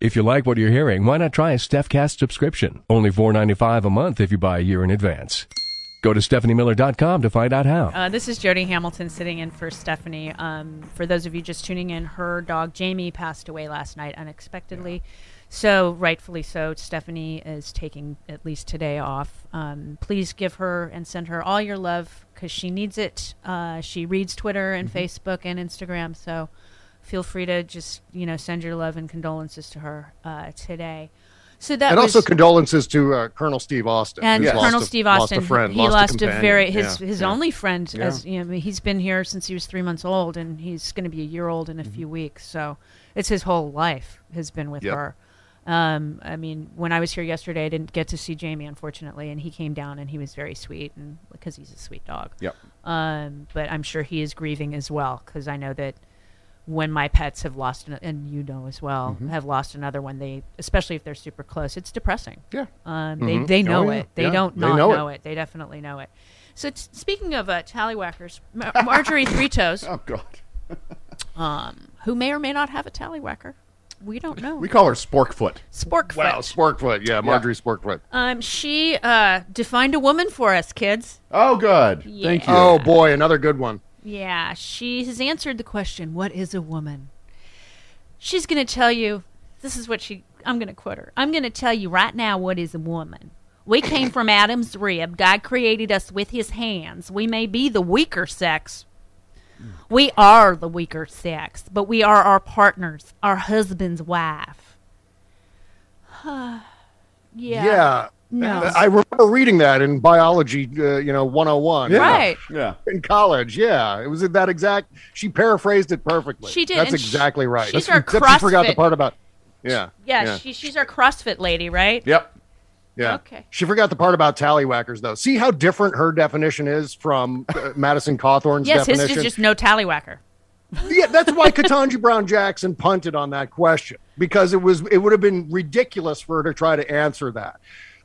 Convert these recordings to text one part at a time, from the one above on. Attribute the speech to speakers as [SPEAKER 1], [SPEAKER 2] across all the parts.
[SPEAKER 1] If you like what you're hearing, why not try a StephCast subscription? Only $4.95 a month if you buy a year in advance. Go to stephaniemiller.com to find out how.
[SPEAKER 2] Uh, this is Jody Hamilton sitting in for Stephanie. Um, for those of you just tuning in, her dog Jamie passed away last night unexpectedly. So, rightfully so, Stephanie is taking at least today off. Um, please give her and send her all your love because she needs it. Uh, she reads Twitter and Facebook and Instagram. So, feel free to just you know send your love and condolences to her uh, today. So that
[SPEAKER 3] and
[SPEAKER 2] was,
[SPEAKER 3] also condolences to uh, Colonel Steve Austin.
[SPEAKER 2] and
[SPEAKER 3] lost
[SPEAKER 2] Colonel
[SPEAKER 3] a-
[SPEAKER 2] Steve
[SPEAKER 3] lost
[SPEAKER 2] Austin.
[SPEAKER 3] a friend,
[SPEAKER 2] he
[SPEAKER 3] lost,
[SPEAKER 2] lost, a,
[SPEAKER 3] companion.
[SPEAKER 2] very his
[SPEAKER 3] Yeah,
[SPEAKER 2] his
[SPEAKER 3] yeah.
[SPEAKER 2] only friend. As you know, he's been here since he was three months old, and he's going to be a year old in a few weeks. So it's his whole life has been with
[SPEAKER 3] Yep.
[SPEAKER 2] her. Um, I mean, when I was here yesterday, I didn't get to see Jamie, unfortunately, and he came down and he was very sweet, and because he's a sweet dog.
[SPEAKER 4] Yep.
[SPEAKER 2] Um, but I'm sure he is grieving as well because I know that when my pets have lost, an, and you know as well,
[SPEAKER 3] Mm-hmm.
[SPEAKER 2] have lost another one, they, especially if they're super close, it's depressing.
[SPEAKER 3] Yeah.
[SPEAKER 2] Um,
[SPEAKER 3] Mhm.
[SPEAKER 2] They they know
[SPEAKER 3] Oh, yeah.
[SPEAKER 2] it. They
[SPEAKER 3] Yeah,
[SPEAKER 2] don't
[SPEAKER 3] they
[SPEAKER 2] not
[SPEAKER 3] know
[SPEAKER 2] know,
[SPEAKER 3] it.
[SPEAKER 2] it. They definitely know it. So t- speaking of uh, tallywhackers, Mar- Marjorie Three Toes,
[SPEAKER 4] Oh God.
[SPEAKER 2] um, who may or may not have a tallywhacker, we don't know.
[SPEAKER 4] We call her Sporkfoot.
[SPEAKER 2] Sporkfoot.
[SPEAKER 3] Wow, Sporkfoot. Yeah, Marjorie Sporkfoot.
[SPEAKER 2] Um, she uh, defined a woman for us, kids.
[SPEAKER 4] Oh, good. Thank you.
[SPEAKER 3] Oh boy, another good one.
[SPEAKER 2] Yeah, she has answered the question, What is a woman? She's going to tell you, this is what she, I'm going to quote her. I'm going to tell you right now what is a woman. We came from Adam's rib. God created us with his hands. We may be the weaker sex. We are the weaker sex, but we are our partners, our husband's wife. yeah.
[SPEAKER 3] Yeah.
[SPEAKER 2] No.
[SPEAKER 3] I remember reading that in biology, uh, you know, 101.
[SPEAKER 4] Yeah.
[SPEAKER 2] Right.
[SPEAKER 4] Yeah.
[SPEAKER 3] In college, yeah, it was that exact. She paraphrased it perfectly.
[SPEAKER 2] She did,
[SPEAKER 3] That's
[SPEAKER 2] and sh-
[SPEAKER 3] exactly right.
[SPEAKER 2] she's
[SPEAKER 3] That's,
[SPEAKER 2] our
[SPEAKER 3] except she forgot the part about. Yeah.
[SPEAKER 2] Yeah, She, she's our CrossFit lady, right?
[SPEAKER 4] Yep.
[SPEAKER 3] Yeah.
[SPEAKER 2] Okay.
[SPEAKER 3] She forgot the part about tallywhackers, though. See how different her definition is from uh, Madison Cawthorn's
[SPEAKER 2] Yes, his is just no tallywhacker.
[SPEAKER 3] yeah, that's why Ketanji Brown Jackson punted on that question because it was it would have been ridiculous for her to try to answer that.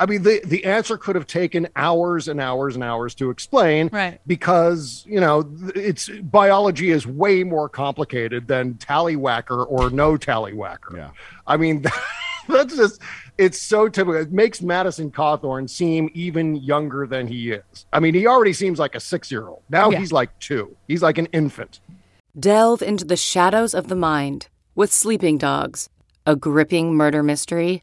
[SPEAKER 3] I mean, the the answer could have taken hours and hours and hours to explain,
[SPEAKER 2] Right.
[SPEAKER 3] Because you know, it's biology is way more complicated than tallywhacker or no tallywhacker.
[SPEAKER 4] Yeah.
[SPEAKER 3] I mean, that's just it's so typical. It makes Madison Cawthorn seem even younger than he is. I mean, he already seems like a six year old. Now
[SPEAKER 2] Yeah.
[SPEAKER 3] he's like two. He's like an infant.
[SPEAKER 5] Delve into the shadows of the mind with Sleeping Dogs, a gripping murder mystery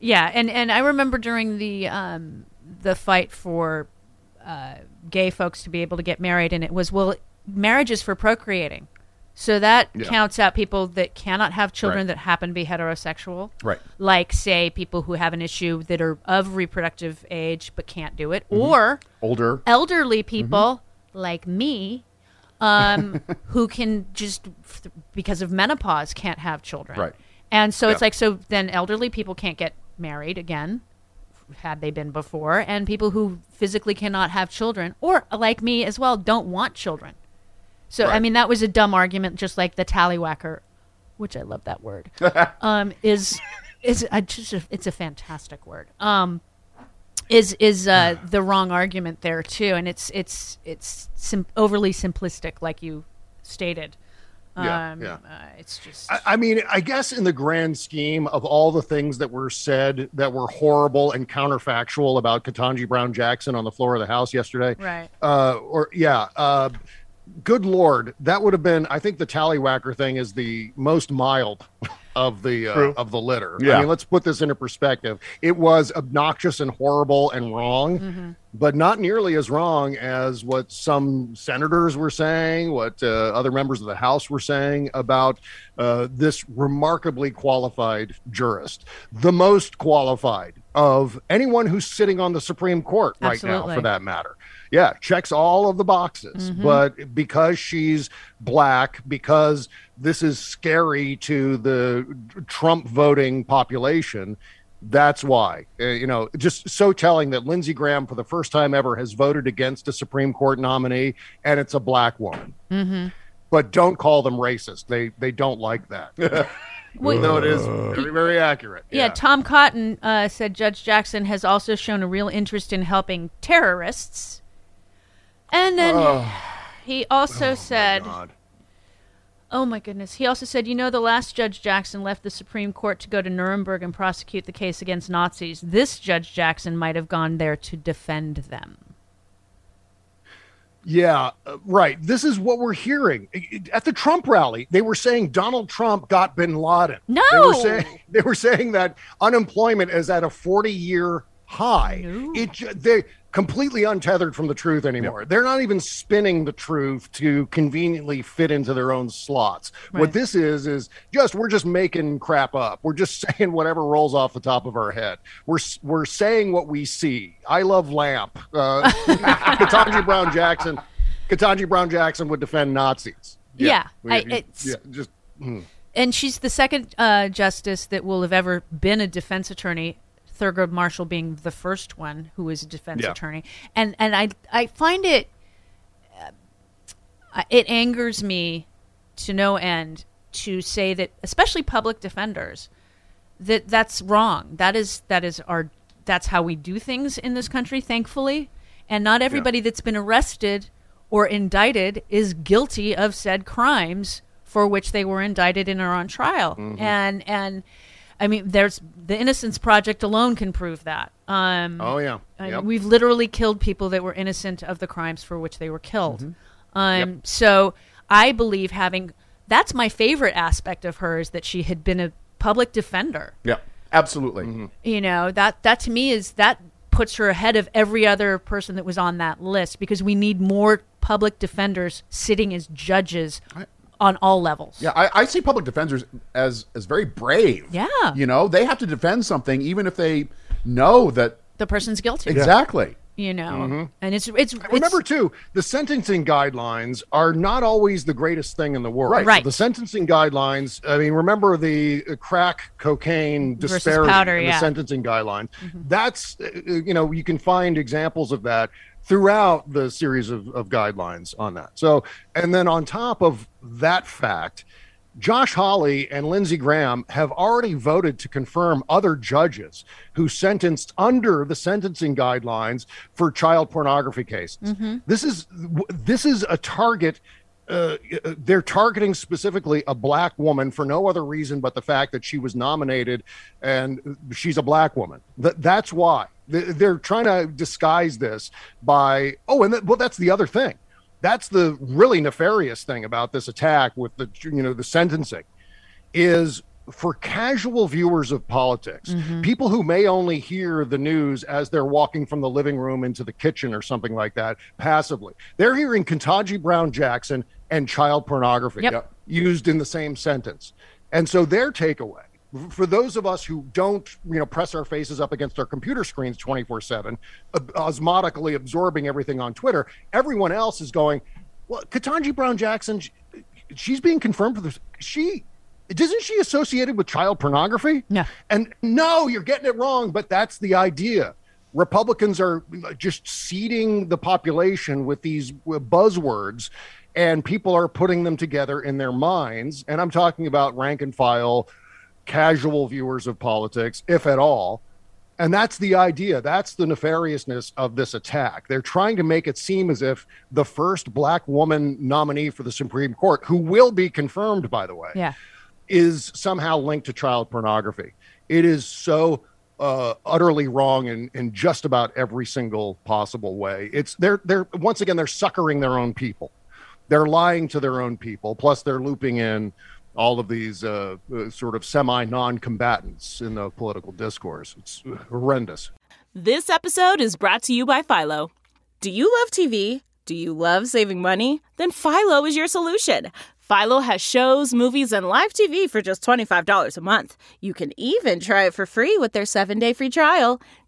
[SPEAKER 2] Yeah, and and I remember during the um the fight for uh, gay folks to be able to get married, and it was well, marriage is for procreating, so that
[SPEAKER 4] Yeah.
[SPEAKER 2] counts out people that cannot have children
[SPEAKER 4] Right.
[SPEAKER 2] that happen to be heterosexual,
[SPEAKER 4] Right.
[SPEAKER 2] Like say people who have an issue that are of reproductive age but can't do it, or
[SPEAKER 4] Older.
[SPEAKER 2] elderly people like me um, who can just because of menopause can't have children
[SPEAKER 4] Right.
[SPEAKER 2] and so it's like so then elderly people can't get married again had they been before, and people who physically cannot have children, or like me as well, don't want children. So I mean, that was a dumb argument, just like the tallywhacker, which I love that word. um, is is a, just a, it's a fantastic word. Um, is is uh, the wrong argument there too, and it's it's it's sim- overly simplistic, like you stated.
[SPEAKER 3] Yeah,
[SPEAKER 2] Um,
[SPEAKER 3] yeah.
[SPEAKER 2] Uh, it's just
[SPEAKER 3] I, I mean, I guess in the grand scheme of all the things that were said that were horrible and counterfactual about Ketanji Brown Jackson on the floor of the House yesterday,
[SPEAKER 2] right.
[SPEAKER 3] uh, or yeah, uh, good lord, that would have been. I think the tallywhacker thing is the most mild of the uh, of the litter.
[SPEAKER 4] Yeah.
[SPEAKER 3] I mean, let's put this into perspective. It was obnoxious and horrible and wrong, but not nearly as wrong as what some senators were saying, what uh, other members of the House were saying about uh, this remarkably qualified jurist, the most qualified of anyone who's sitting on the Supreme Court right now, for that matter. Yeah, checks all of the boxes, but because she's black, because this is scary to the Trump voting population, that's why. Uh, you know, just so telling that Lindsey Graham, for the first time ever, has voted against a Supreme Court nominee, and it's a black woman. But don't call them racist. They they don't like that.
[SPEAKER 2] Well,
[SPEAKER 3] Even though it is very very accurate.
[SPEAKER 2] Yeah, Tom Cotton uh, said Judge Jackson has also shown a real interest in helping terrorists. And then he also said,
[SPEAKER 3] God.
[SPEAKER 2] oh my goodness, he also said, you know, the last Judge Jackson left the Supreme Court to go to Nuremberg and prosecute the case against Nazis. This Judge Jackson might have gone there to defend them.
[SPEAKER 3] Yeah, uh, right. This is what we're hearing at the Trump rally. They were saying Donald Trump got Bin Laden.
[SPEAKER 2] No.
[SPEAKER 3] they were saying they were saying that unemployment is at a forty-year high.
[SPEAKER 2] No.
[SPEAKER 3] It they completely untethered from the truth anymore. They're not even spinning the truth to conveniently fit into their own slots. What this is is just we're just making crap up. We're just saying whatever rolls off the top of our head. We're we're saying what we see. I love lamp. Uh, Ketanji Brown Jackson. Ketanji Brown Jackson would defend Nazis.
[SPEAKER 2] Yeah,
[SPEAKER 3] We-
[SPEAKER 2] I- it's-
[SPEAKER 3] yeah, just
[SPEAKER 2] and she's the second uh, justice that will have ever been a defense attorney. Thurgood Marshall being the first one who was a defense
[SPEAKER 3] Yeah.
[SPEAKER 2] attorney, and and I I find it uh, it angers me to no end to say that, especially public defenders, that that's wrong. That is that is our that's how we do things in this country, thankfully, and not everybody that's been arrested or indicted is guilty of said crimes for which they were indicted and are on trial. And and I mean, there's the Innocence Project alone can prove that. Um,
[SPEAKER 3] oh yeah.
[SPEAKER 2] I-
[SPEAKER 3] Yep.
[SPEAKER 2] We've literally killed people that were innocent of the crimes for which they were killed.
[SPEAKER 3] Mm-hmm.
[SPEAKER 2] Um, So I believe having that's my favorite aspect of her is that she had been a public defender.
[SPEAKER 4] Yeah, absolutely.
[SPEAKER 3] Mm-hmm.
[SPEAKER 2] You know that that to me is that puts her ahead of every other person that was on that list because we need more public defenders sitting as judges on all levels.
[SPEAKER 4] Yeah, I, I see public defenders as as very brave.
[SPEAKER 2] Yeah.
[SPEAKER 4] you know, they have to defend something even if they know that
[SPEAKER 2] The person's guilty.
[SPEAKER 4] exactly.
[SPEAKER 2] You know, and it's it's, it's
[SPEAKER 3] Remember too, the sentencing guidelines are not always the greatest thing in the world.
[SPEAKER 4] Right.
[SPEAKER 2] Right.
[SPEAKER 3] The sentencing guidelines. I mean, remember the uh, crack cocaine disparity
[SPEAKER 2] powder,
[SPEAKER 3] in
[SPEAKER 2] yeah.
[SPEAKER 3] the sentencing guidelines. That's uh, you know you can find examples of that throughout the series of, of guidelines on that. So, and then on top of that fact. Josh Hawley and Lindsey Graham have already voted to confirm other judges who sentenced under the sentencing guidelines for child pornography cases. This is this is a target. Uh, they're targeting specifically a black woman for no other reason but the fact that she was nominated and she's a black woman. Th- that's why They- they're trying to disguise this by oh, and th- well, that's the other thing that's the really nefarious thing about this attack with the you know the sentencing is for casual viewers of politics mm-hmm. people who may only hear the news as they're walking from the living room into the kitchen or something like that passively they're hearing Ketanji Brown Jackson and child pornography.
[SPEAKER 2] Yep.
[SPEAKER 3] used in the same sentence and so their takeaway for those of us who don't you know press our faces up against our computer screens 24 7 osmotically absorbing everything on twitter everyone else is going well ketanji brown jackson she's being confirmed for this she isn't she associated with child pornography
[SPEAKER 2] Yeah.
[SPEAKER 3] and no you're getting it wrong but that's the idea Republicans are uh, just seeding the population with these uh, buzzwords, and people are putting them together in their minds. And I'm talking about rank and file, casual viewers of politics, if at all. And that's the idea. That's the nefariousness of this attack. They're trying to make it seem as if the first black woman nominee for the Supreme Court, who will be confirmed, by the way,
[SPEAKER 2] Yeah.
[SPEAKER 3] is somehow linked to child pornography. It is so uh, utterly wrong in, in just about every single possible way. It's they're they're once again they're suckering their own people. They're lying to their own people. Plus, they're looping in all of these uh, uh, sort of semi non-combatants in the political discourse. It's horrendous.
[SPEAKER 6] This episode is brought to you by Philo. Do you love TV? Do you love saving money? Then Philo is your solution. Philo has shows, movies, and live TV for just $25 a month. You can even try it for free with their seven day free trial.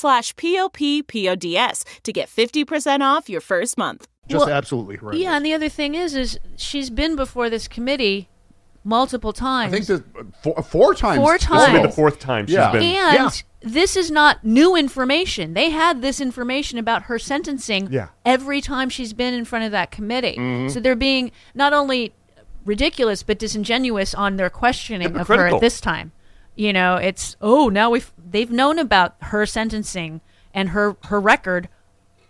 [SPEAKER 6] slash p-o-p-p-o-d-s to get 50% off your first month.
[SPEAKER 3] Just
[SPEAKER 2] Well,
[SPEAKER 3] absolutely horrendous.
[SPEAKER 2] Yeah, and the other thing is, is she's been before this committee multiple times.
[SPEAKER 4] I think that four, four times.
[SPEAKER 2] Four
[SPEAKER 4] this
[SPEAKER 7] This will
[SPEAKER 2] times.
[SPEAKER 7] the oh. fourth time she's
[SPEAKER 4] Yeah.
[SPEAKER 7] been.
[SPEAKER 2] and
[SPEAKER 3] Yeah.
[SPEAKER 2] this is not new information. They had this information about her sentencing
[SPEAKER 7] Yeah.
[SPEAKER 2] every time she's been in front of that committee. Mm-hmm. So they're being not only ridiculous but disingenuous on their questioning of her at this time. You know, it's oh now we've they've known about her sentencing and her her record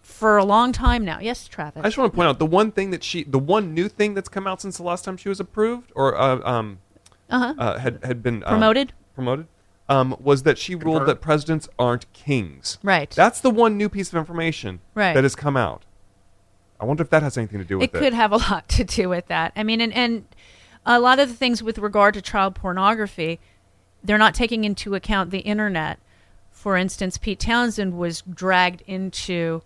[SPEAKER 2] for a long time now. Yes, Travis.
[SPEAKER 7] I just want to point out the one thing that she, the one new thing that's come out since the last time she was approved or uh, um,
[SPEAKER 2] uh-huh.
[SPEAKER 7] uh, had had been um,
[SPEAKER 2] Promoted?
[SPEAKER 7] promoted, um, was that she ruled that presidents aren't kings.
[SPEAKER 2] Right.
[SPEAKER 7] That's the one new piece of information
[SPEAKER 2] Right.
[SPEAKER 7] that has come out. I wonder if that has anything to do with
[SPEAKER 2] it
[SPEAKER 7] it.
[SPEAKER 2] could have a lot to do with that. I mean, and, and a lot of the things with regard to child pornography, they're not taking into account the internet. For instance, Pete Townshend was dragged into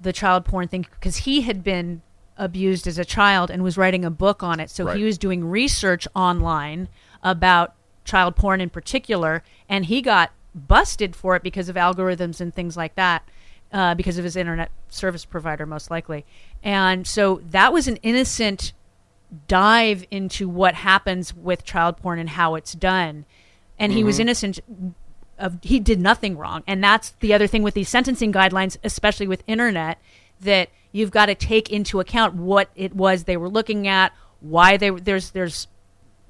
[SPEAKER 2] the child porn thing because he had been abused as a child and was writing a book on it. So
[SPEAKER 4] Right.
[SPEAKER 2] he was doing research online about child porn in particular, and he got busted for it because of algorithms and things like that, uh, because of his internet service provider, most likely. And so that was an innocent dive into what happens with child porn and how it's done. And he was mm-hmm. innocent of he did nothing wrong. And that's the other thing with these sentencing guidelines, especially with internet, that you've got to take into account what it was they were looking at, why they were there's there's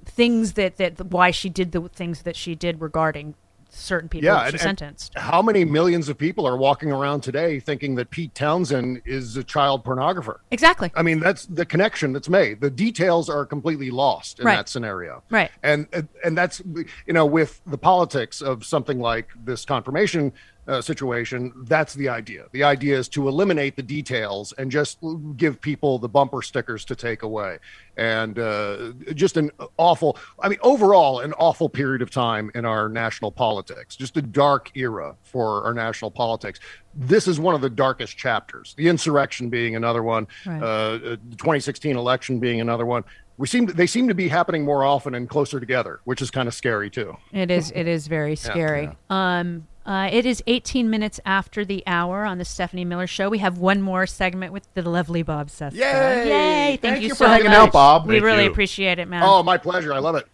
[SPEAKER 2] things that that why she did the things that she did regarding certain people
[SPEAKER 3] Yeah, and- and
[SPEAKER 2] sentenced.
[SPEAKER 3] How many millions of people are walking around today thinking that Pete Townshend is a child pornographer?
[SPEAKER 2] Exactly.
[SPEAKER 3] I mean, that's the connection that's made. The details are completely lost in
[SPEAKER 2] Right.
[SPEAKER 3] that scenario.
[SPEAKER 2] Right.
[SPEAKER 3] And and- and that's you know with the politics of something like this confirmation uh, situation, that's the idea. The idea is to eliminate the details and just give people the bumper stickers to take away. And uh, just an awful, I mean, overall, an awful period of time in our national politics. Just a dark era for our national politics. This is one of the darkest chapters. The insurrection being another one.
[SPEAKER 2] Right.
[SPEAKER 3] Uh, the 2016 election being another one. We seem they seem to be happening more often and closer together, which is kind of scary too.
[SPEAKER 2] It is. It is very scary. Um, uh, it is 18 minutes after the hour on the Stephanie Miller Show. We have one more segment with the lovely Bob Cesca.
[SPEAKER 4] Yay!
[SPEAKER 2] Yay! Thank,
[SPEAKER 4] Thank
[SPEAKER 2] you
[SPEAKER 4] you
[SPEAKER 2] so
[SPEAKER 4] for hanging
[SPEAKER 2] much.
[SPEAKER 4] out, Bob.
[SPEAKER 2] We
[SPEAKER 7] Thank
[SPEAKER 2] really
[SPEAKER 7] you.
[SPEAKER 2] appreciate it, man.
[SPEAKER 3] Oh, my pleasure. I love it.